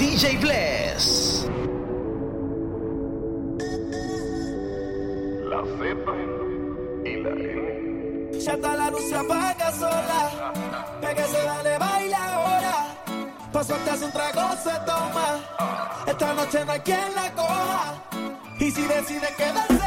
DJ Bless. La cepa y la N. Ya está la luz se apaga sola. Pégase, dale, baila ahora. Paso hasta un trago se toma. Esta noche no hay quien la coja. Y si decide quedarse.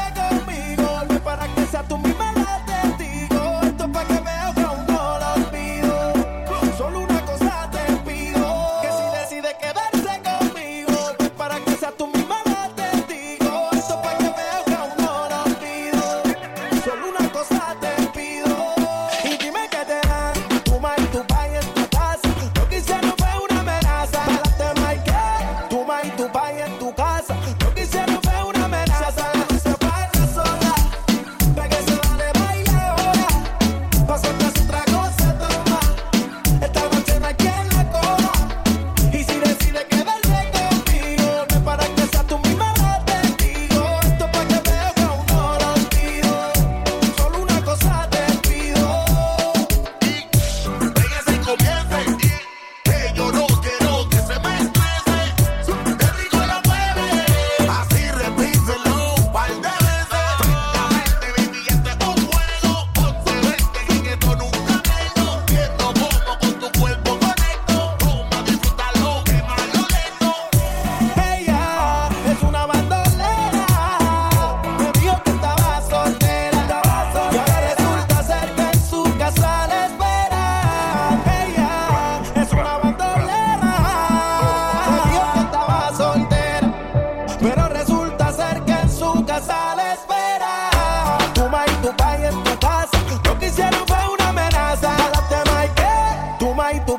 do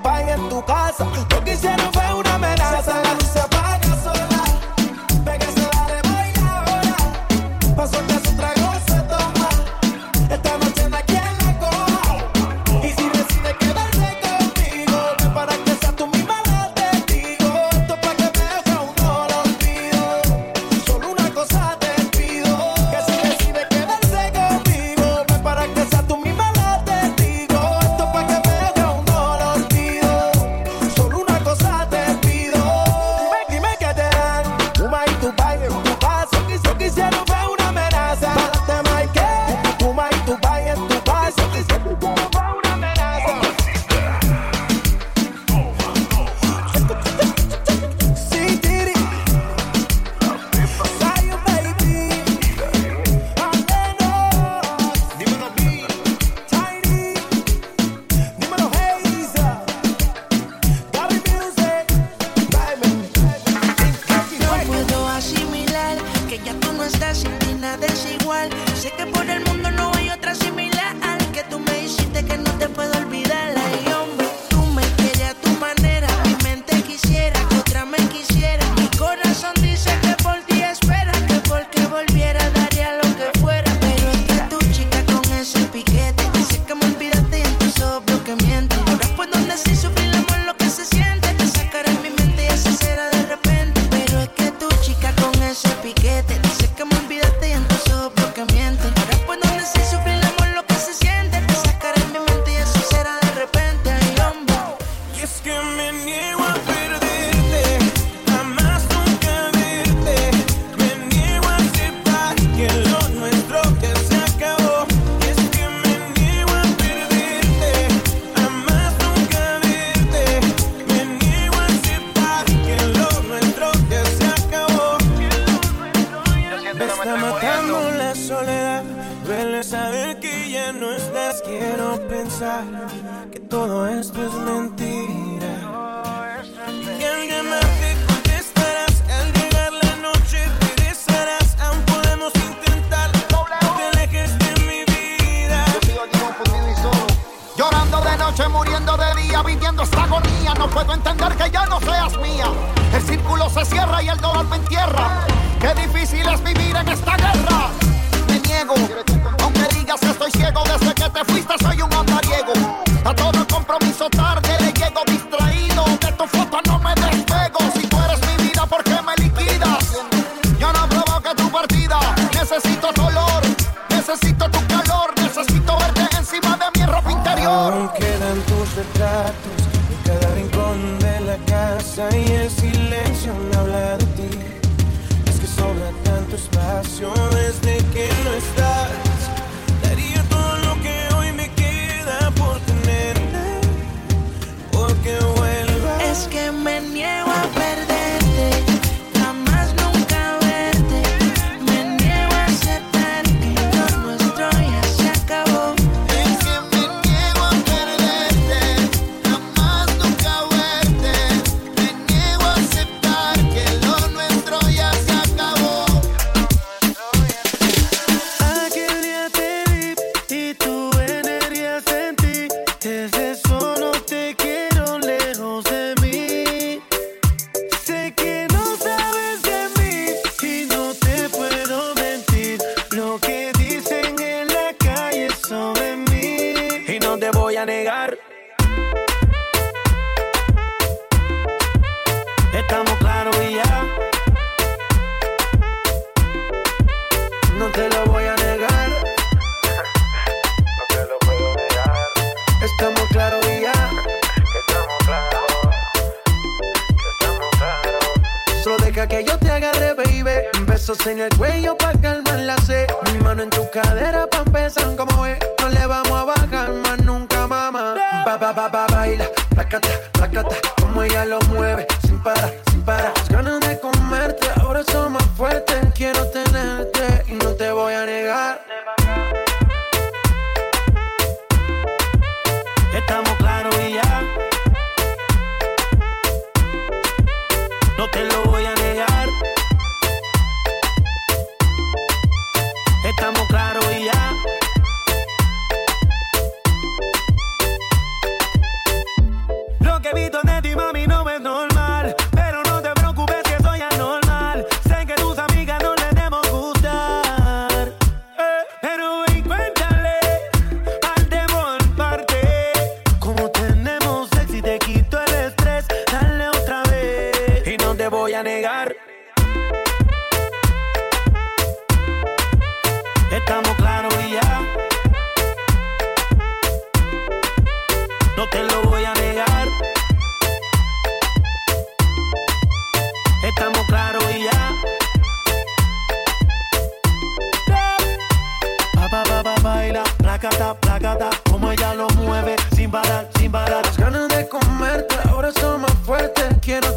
lo mueve sin parar, sin parar. Las ganas de comerte ahora son más fuertes. Quiero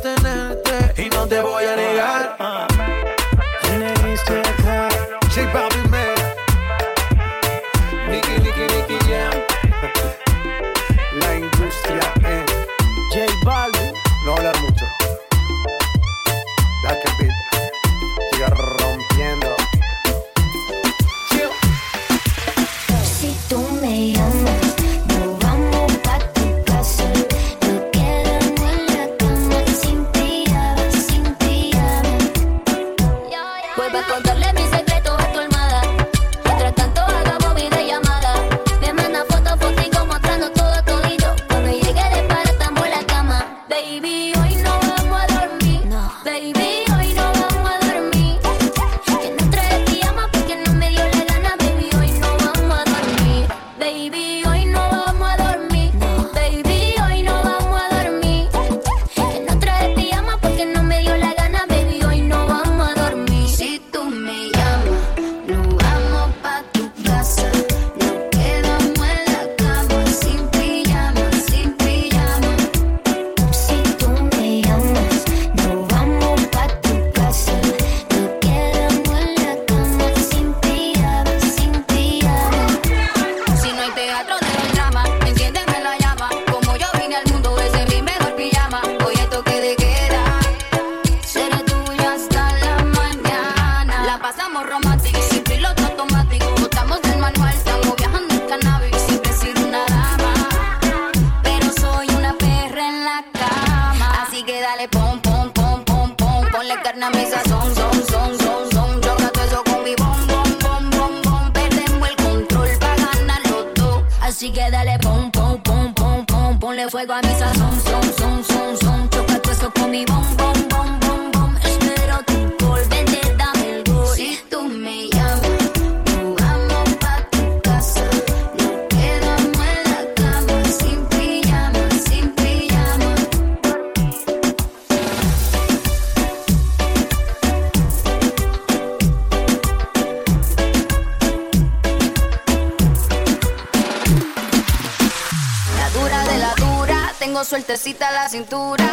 fuego a mi sazón. suavecita la cintura.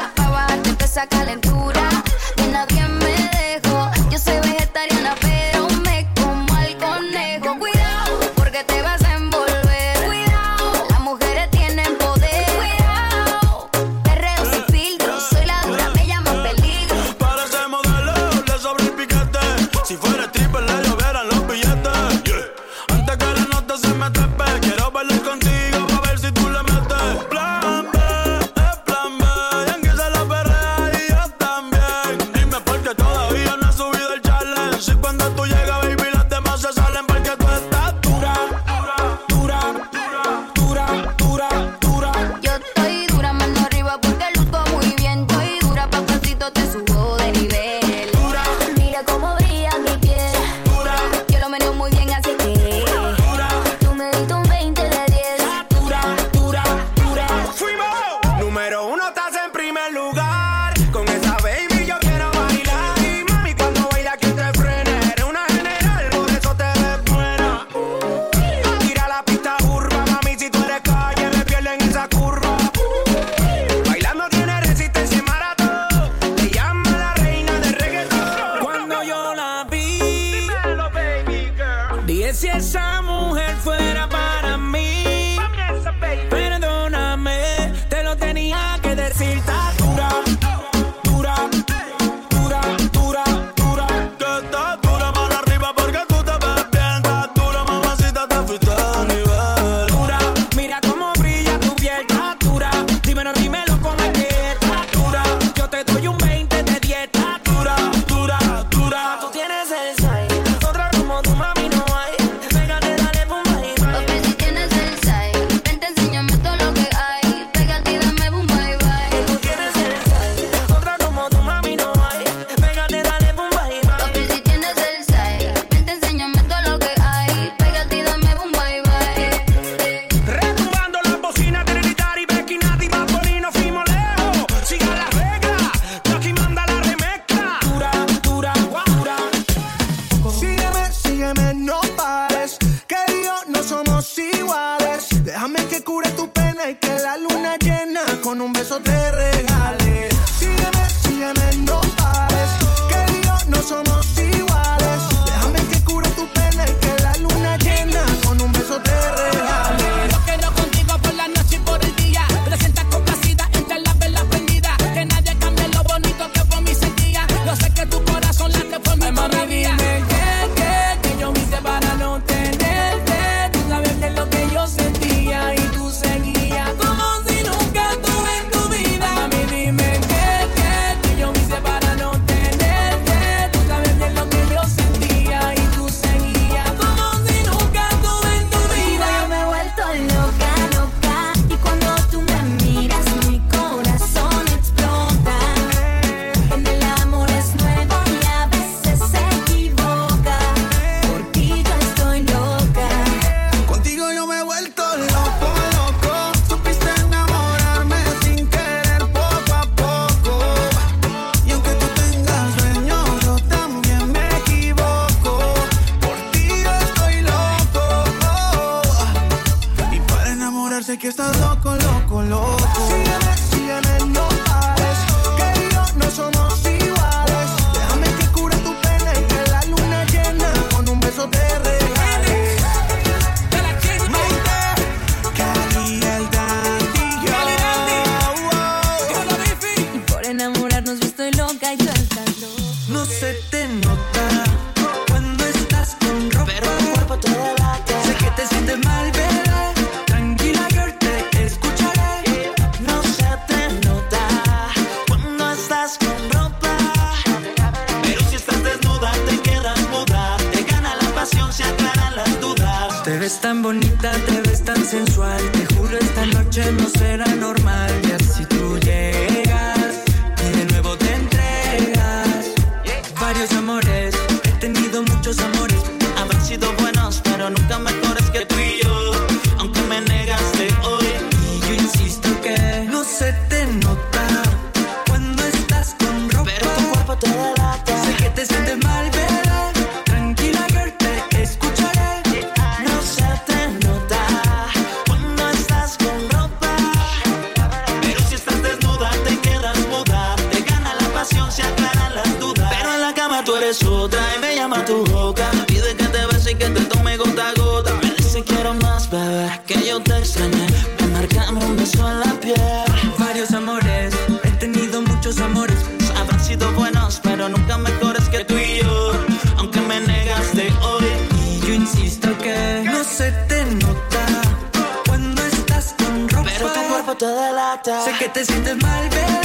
Sé que te sientes mal, bebé.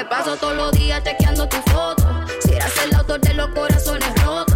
Me paso todos los días chequeando tu foto. Si eras el autor de los corazones rotos.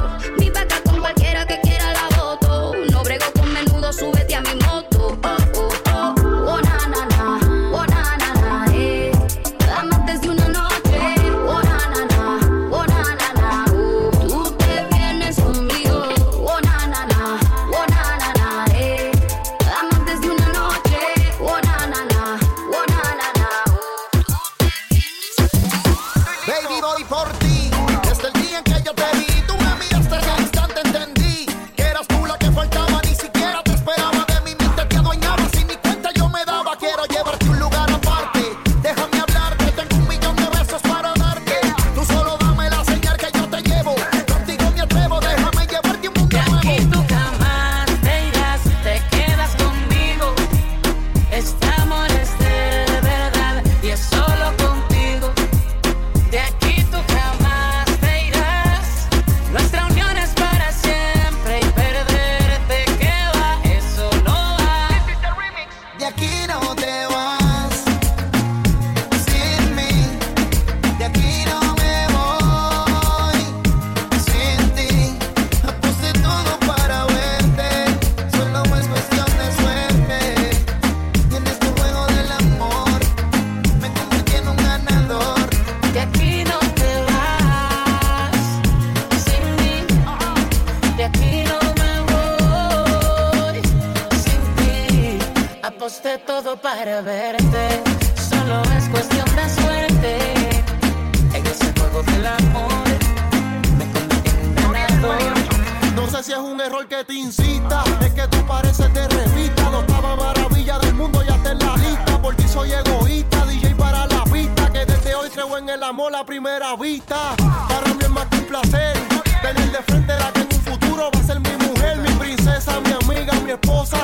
amor a primera vista. Para mí es más que un placer. Tener de frente la que en un futuro va a ser mi mujer, mi princesa, mi amiga, mi esposa.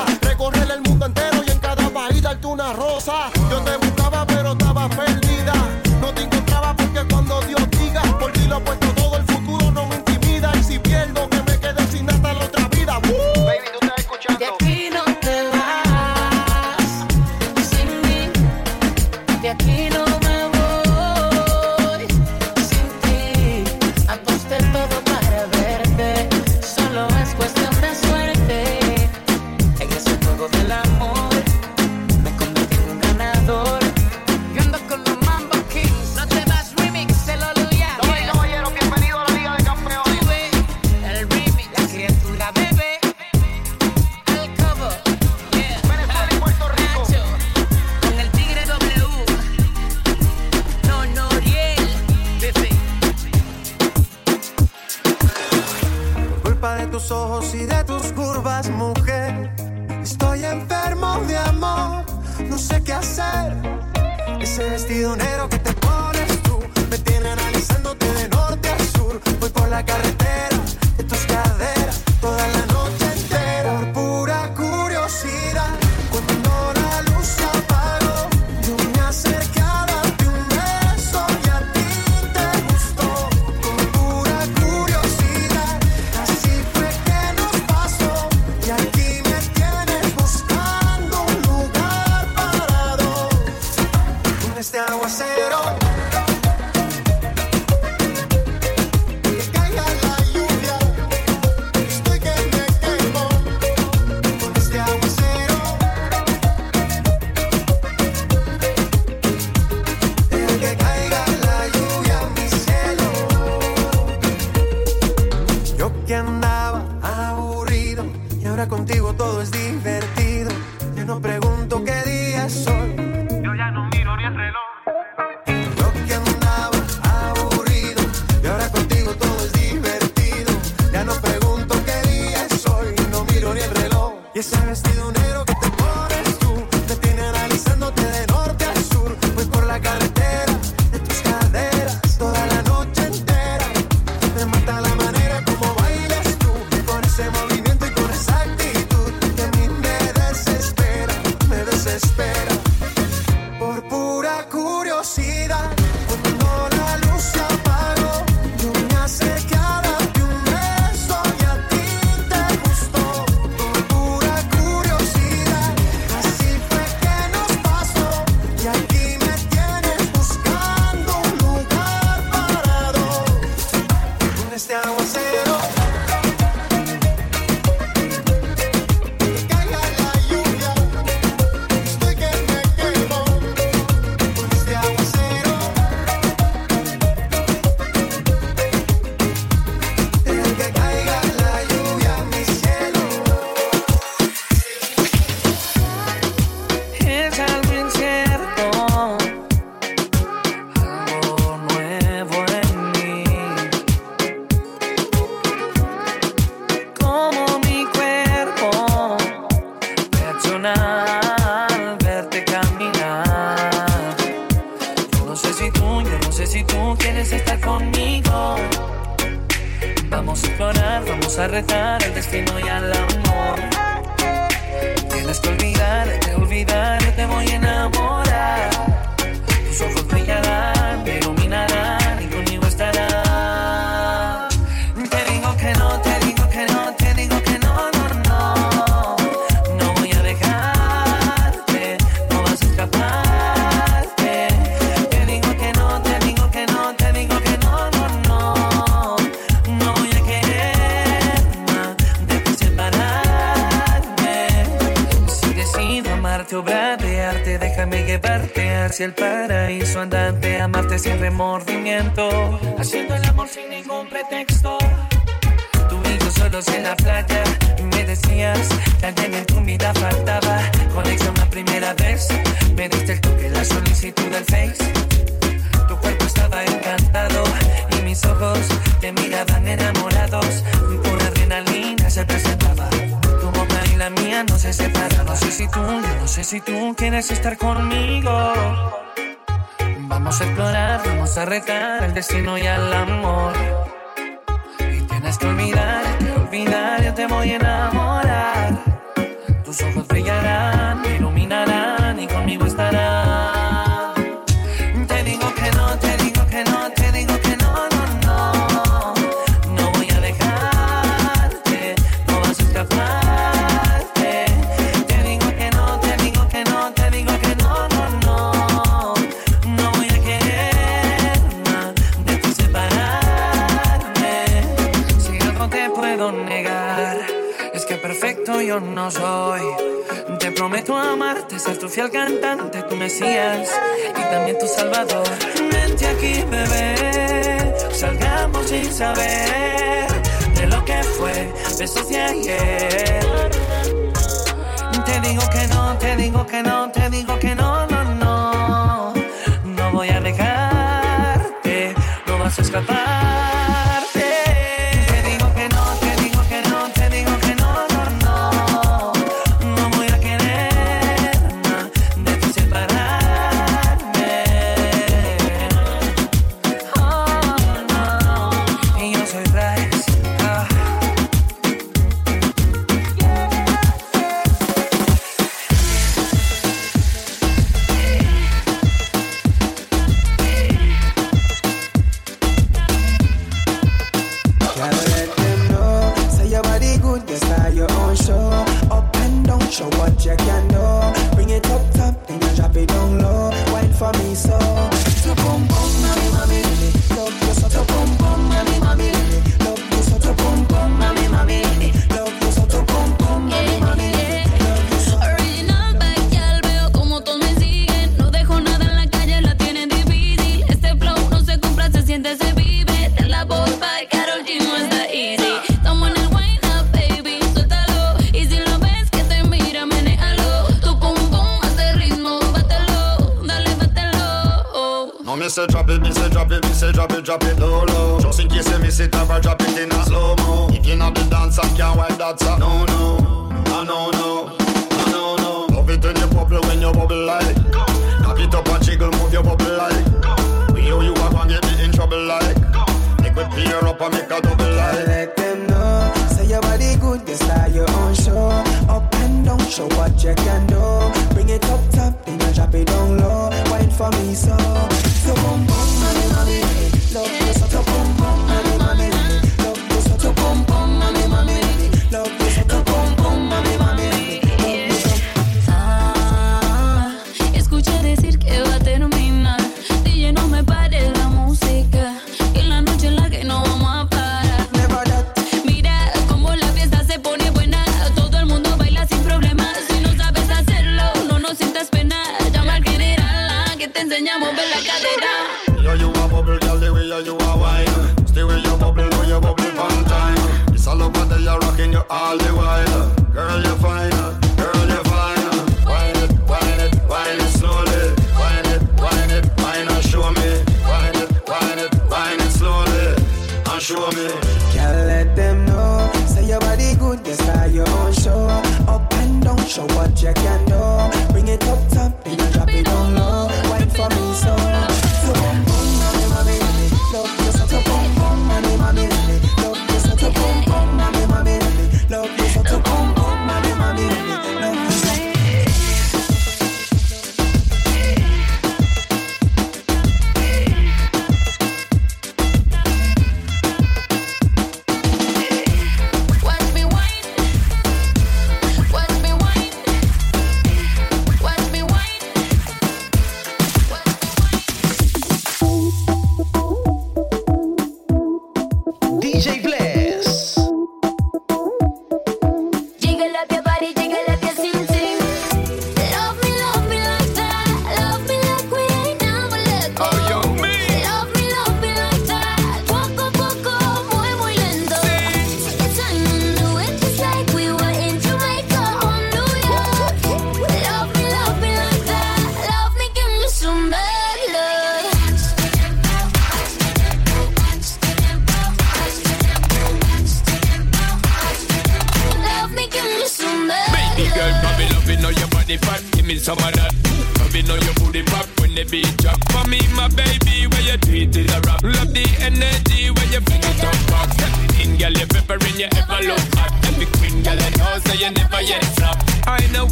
si tú quieres estar conmigo. Vamos a explorar, vamos a retar el destino y al amor. Tienes que olvidar, te olvidar, te voy a enamorar. Tus ojos brillarán. hacia el paraíso andante, amarte sin remordimiento, haciendo el amor sin ningún pretexto. Tú y yo solos en la playa, y me decías que alguien en tu vida faltaba. Conexión la primera vez, me diste el toque, la solicitud del Face. Tu cuerpo estaba encantado y mis ojos te miraban enamorados, por adrenalina se presentaba la mía no se separa. No sé si tú, yo no sé si tú quieres estar conmigo. Vamos a explorar, vamos a retar el destino y al amor. Y tienes que olvidar, que olvidar, yo te voy a enamorar. Tus ojos brillan soy. Te prometo amarte, ser tu fiel cantante, tu Mesías y también tu Salvador. Vente aquí, bebé, salgamos sin saber de lo que fue, besos de ayer. Te digo que no, te digo que no, te digo que no, no, no. No voy a dejarte, no vas a escapar. out of. Let them know. Say your body good, just like your own show. Up and down, show what you can do. Bring it up top, then you drop it down low. Wine for me, so.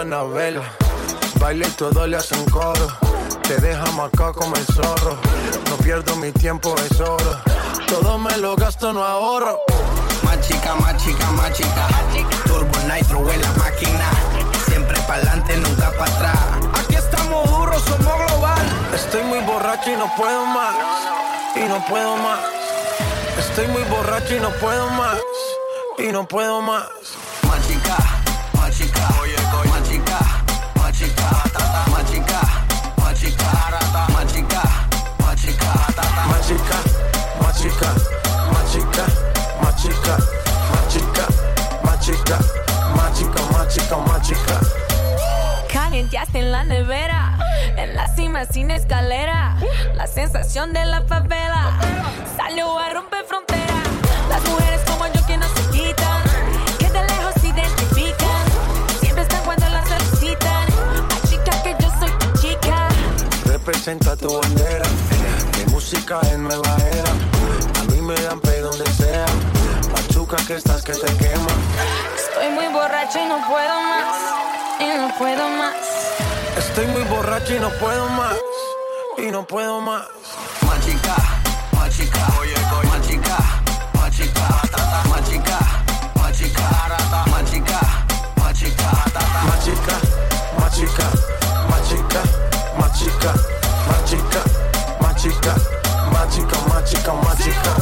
Anabel. Baile y todo le hacen coro. Te deja acá como el zorro. No pierdo mi tiempo, es oro. Todo me lo gasto, no ahorro. Más chica, más chica, más chica. Turbo Nitro en la máquina. Siempre pa'lante, nunca para atrás. Aquí estamos duros, somos global. Estoy muy borracho y no puedo más. Y no puedo más. Estoy muy borracho y no puedo más. Y no puedo más. Nevera, en la cima sin escalera. La sensación de la favela salió a romper frontera. Las mujeres como yo que no se quitan, que de lejos se identifican. Siempre están cuando las solicitan. Ay, chica, que yo soy tu chica. Representa tu bandera. Mi música es nueva era. A mí me dan pe donde sea. Machuca que estás que te quema. Estoy muy borracho y no puedo más. Y no puedo más. Estoy muy borracho y no puedo más. Y no puedo más. Más chica, más chica. Más chica, más chica. Más chica, más chica. Más chica, más chica. Más chica, más chica, más chica,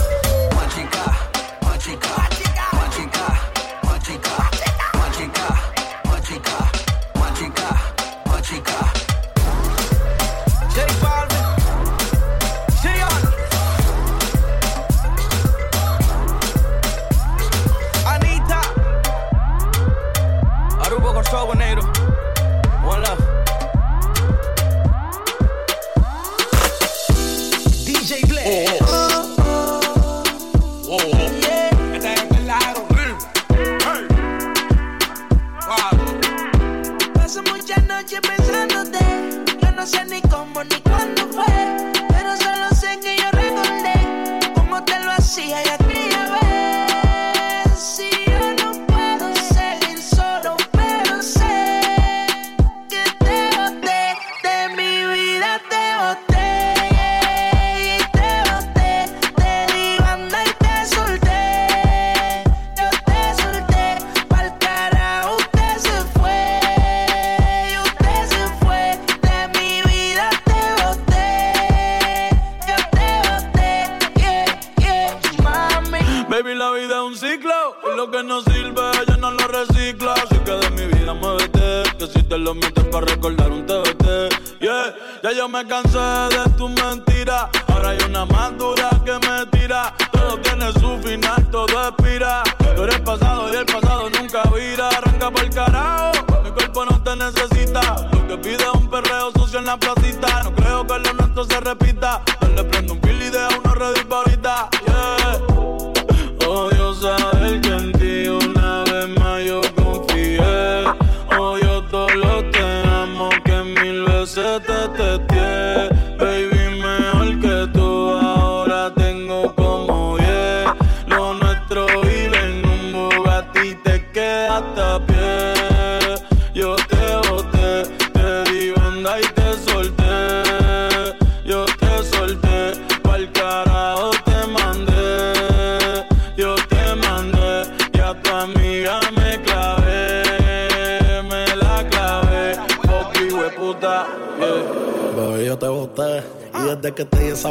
necesita. Lo que pide un perreo sucio en la placita. No creo que lo nuestro se repita. Le prendo un deja uno ready pa' ahorita. Odio saber que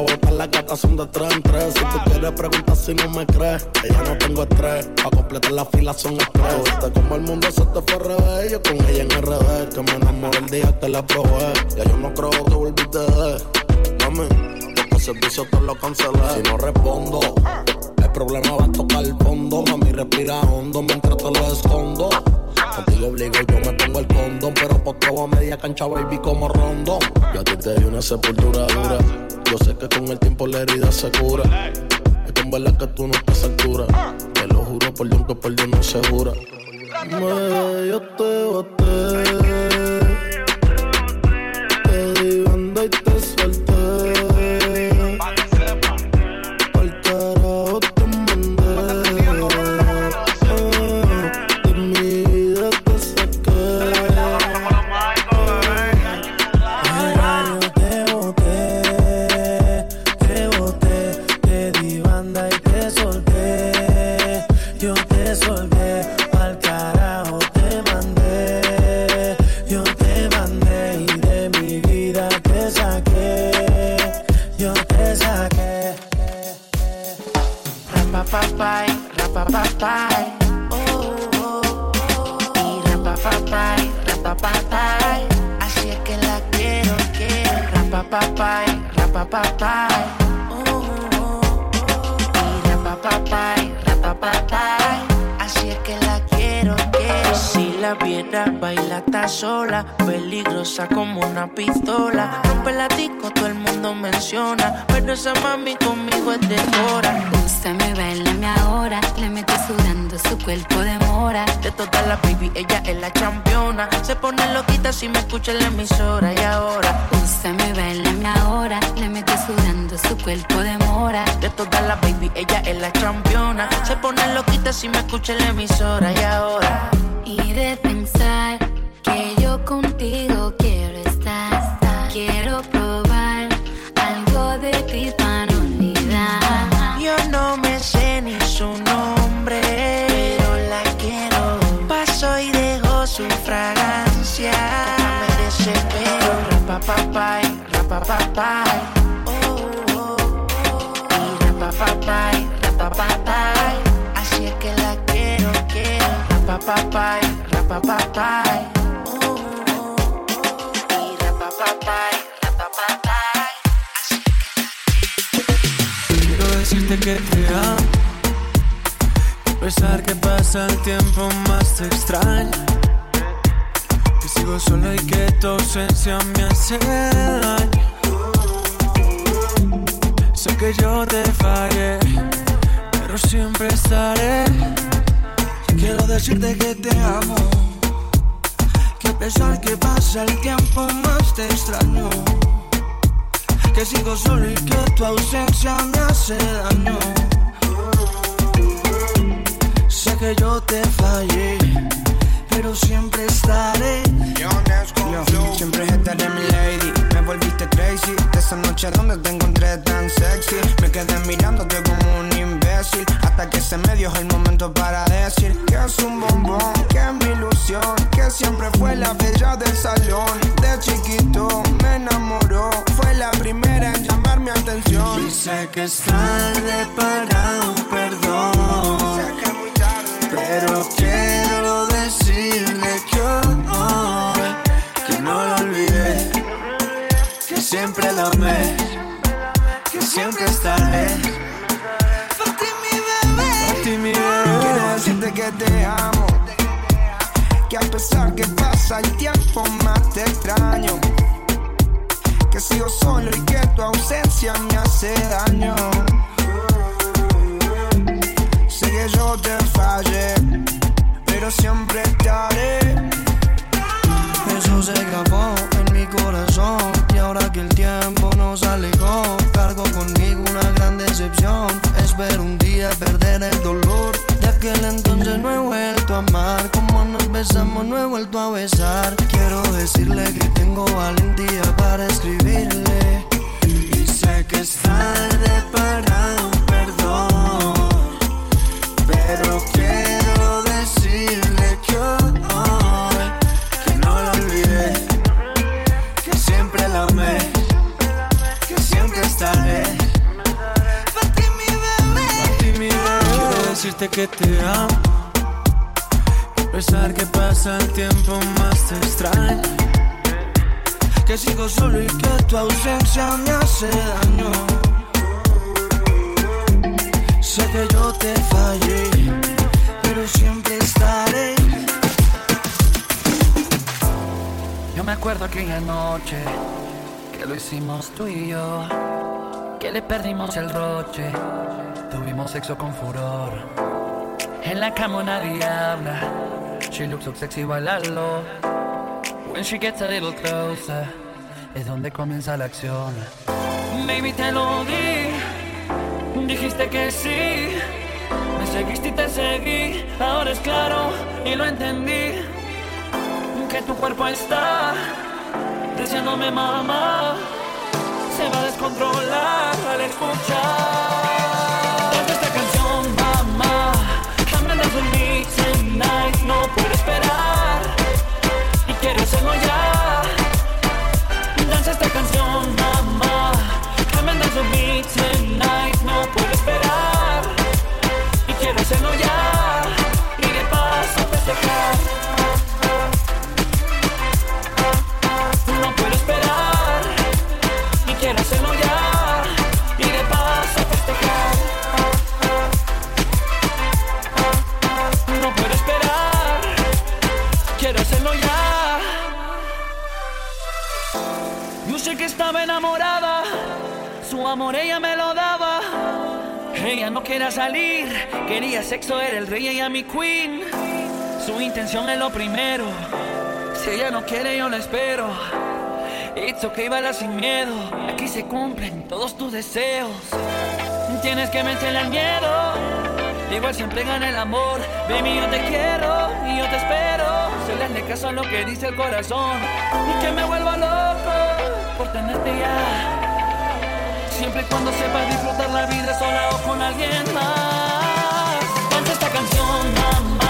desde que las gatas son de tres en tres. Si tú quieres preguntar si no me crees, que ya no tengo estrés. Pa' completar la fila son estrés. Viste como el mundo se te fue revés. Yo con ella en RD, que me enamoré el día que la probé. Ya yo no creo que volviste de Mami, porque servicio te lo cancelé. Si no respondo, el problema va a tocar el fondo. Mami, respira hondo mientras te lo escondo. Contigo obligo, yo me pongo el condón, pero posteo a media cancha, baby, como rondón. Yo a ti te di una sepultura dura. Yo sé que con el tiempo la herida se cura. Es en verdad que tú no estás a altura. Te lo juro por Dios que por Dios no se jura. Me, yo te. Yo si me escucha en la emisora y ahora. Úsame, bailame ahora. Le metí sudando su cuerpo de mora. De todas las baby, ella es la championa. Se pone loquita si me escucha en la emisora y ahora. Quiero decirte que te amo. Y a pesar que pasa el tiempo, más te extraño. Que sigo solo y que tu ausencia me hace daño. Sé que yo te fallé, pero siempre estaré. Quiero decirte que te amo, que a pesar que pasa el tiempo más te extraño. Que sigo solo y que tu ausencia me hace daño. Sé que yo te fallé, pero siempre estaré. Yo, siempre estaré mi lady. Me volviste crazy. De esa noche donde te encontré tan sexy. Me quedé mirándote como un imbécil. Hasta que se me dio el momento para decir que es un bombón, que es mi ilusión. Que siempre fue la bella del salón. De chiquito me enamoró. Fue la primera en llamar mi atención. Y sé que es tarde para un perdón. Pero quiero que siempre estaré. Por ti mi bebé. Por ti mi bebé. Quiero decirte que te amo. Que a pesar que pasa el tiempo más te extraño. Que sigo solo y que tu ausencia me hace daño. Sé que yo te fallé, pero siempre estaré. Eso se grabó corazón y ahora que el tiempo nos alejó, cargo conmigo una gran decepción. Espero un día perder el dolor. De aquel entonces no he vuelto a amar, como nos besamos no he vuelto a besar. Quiero decirle que tengo valentía para escribirle y sé que es tarde para un perdón, pero quiero que te amo. A pesar que pasa el tiempo más te extraño. Que sigo solo y que tu ausencia me hace daño. Sé que yo te fallé, pero siempre estaré. Yo me acuerdo aquella noche que lo hicimos tú y yo, que le perdimos el roche, tuvimos sexo con furor. En la cama nadie habla, she looks so sexy bailalo. When she gets a little closer, es donde comienza la acción. Baby te lo di, dijiste que sí, me seguiste y te seguí, ahora es claro y lo entendí. Que tu cuerpo está diciéndome mamá. Se va a descontrolar al escuchar esperar estaba enamorada, su amor ella me lo daba. Ella no quería salir, quería sexo, era el rey, ella mi queen. Su intención es lo primero. Si ella no quiere, yo la espero. It's okay, baila sin miedo. Aquí se cumplen todos tus deseos. Tienes que vencerle al miedo. Igual siempre gana el amor. Baby, yo te quiero y yo te espero. Se le caso a lo que dice el corazón. Y que me vuelva loco por tenerte ya. Siempre y cuando sepas disfrutar la vida sola o con alguien más. Canta esta canción, mamá.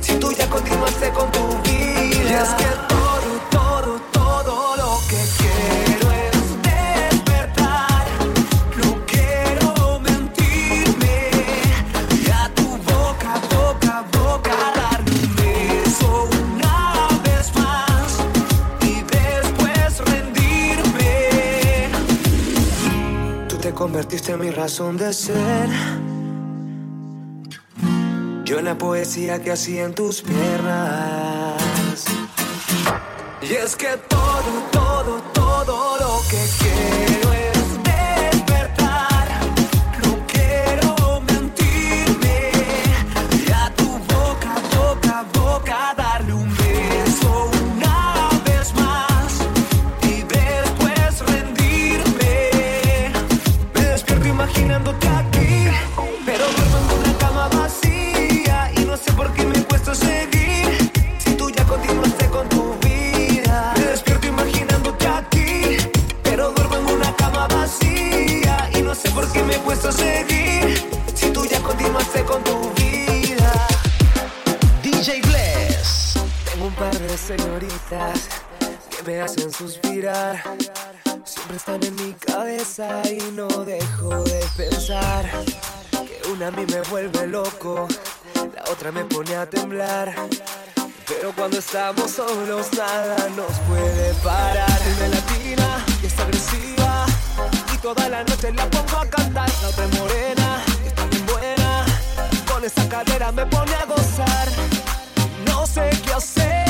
si tú ya continuaste con tu vida? Y es que todo, todo, todo lo que quiero es despertar. No quiero mentirme. Y a tu boca, boca, boca, darme un beso una vez más. Y después rendirme. Tú te convertiste en mi razón de ser la poesía que hacía en tus piernas. Y es que todo, todo, todo lo que quieres. y no dejo de pensar que una a mí me vuelve loco, la otra me pone a temblar. Pero cuando estamos solos nada nos puede parar. Una latina que está agresiva y toda la noche la pongo a cantar. La otra morena que está bien buena, con esa cadera me pone a gozar. No sé qué hacer.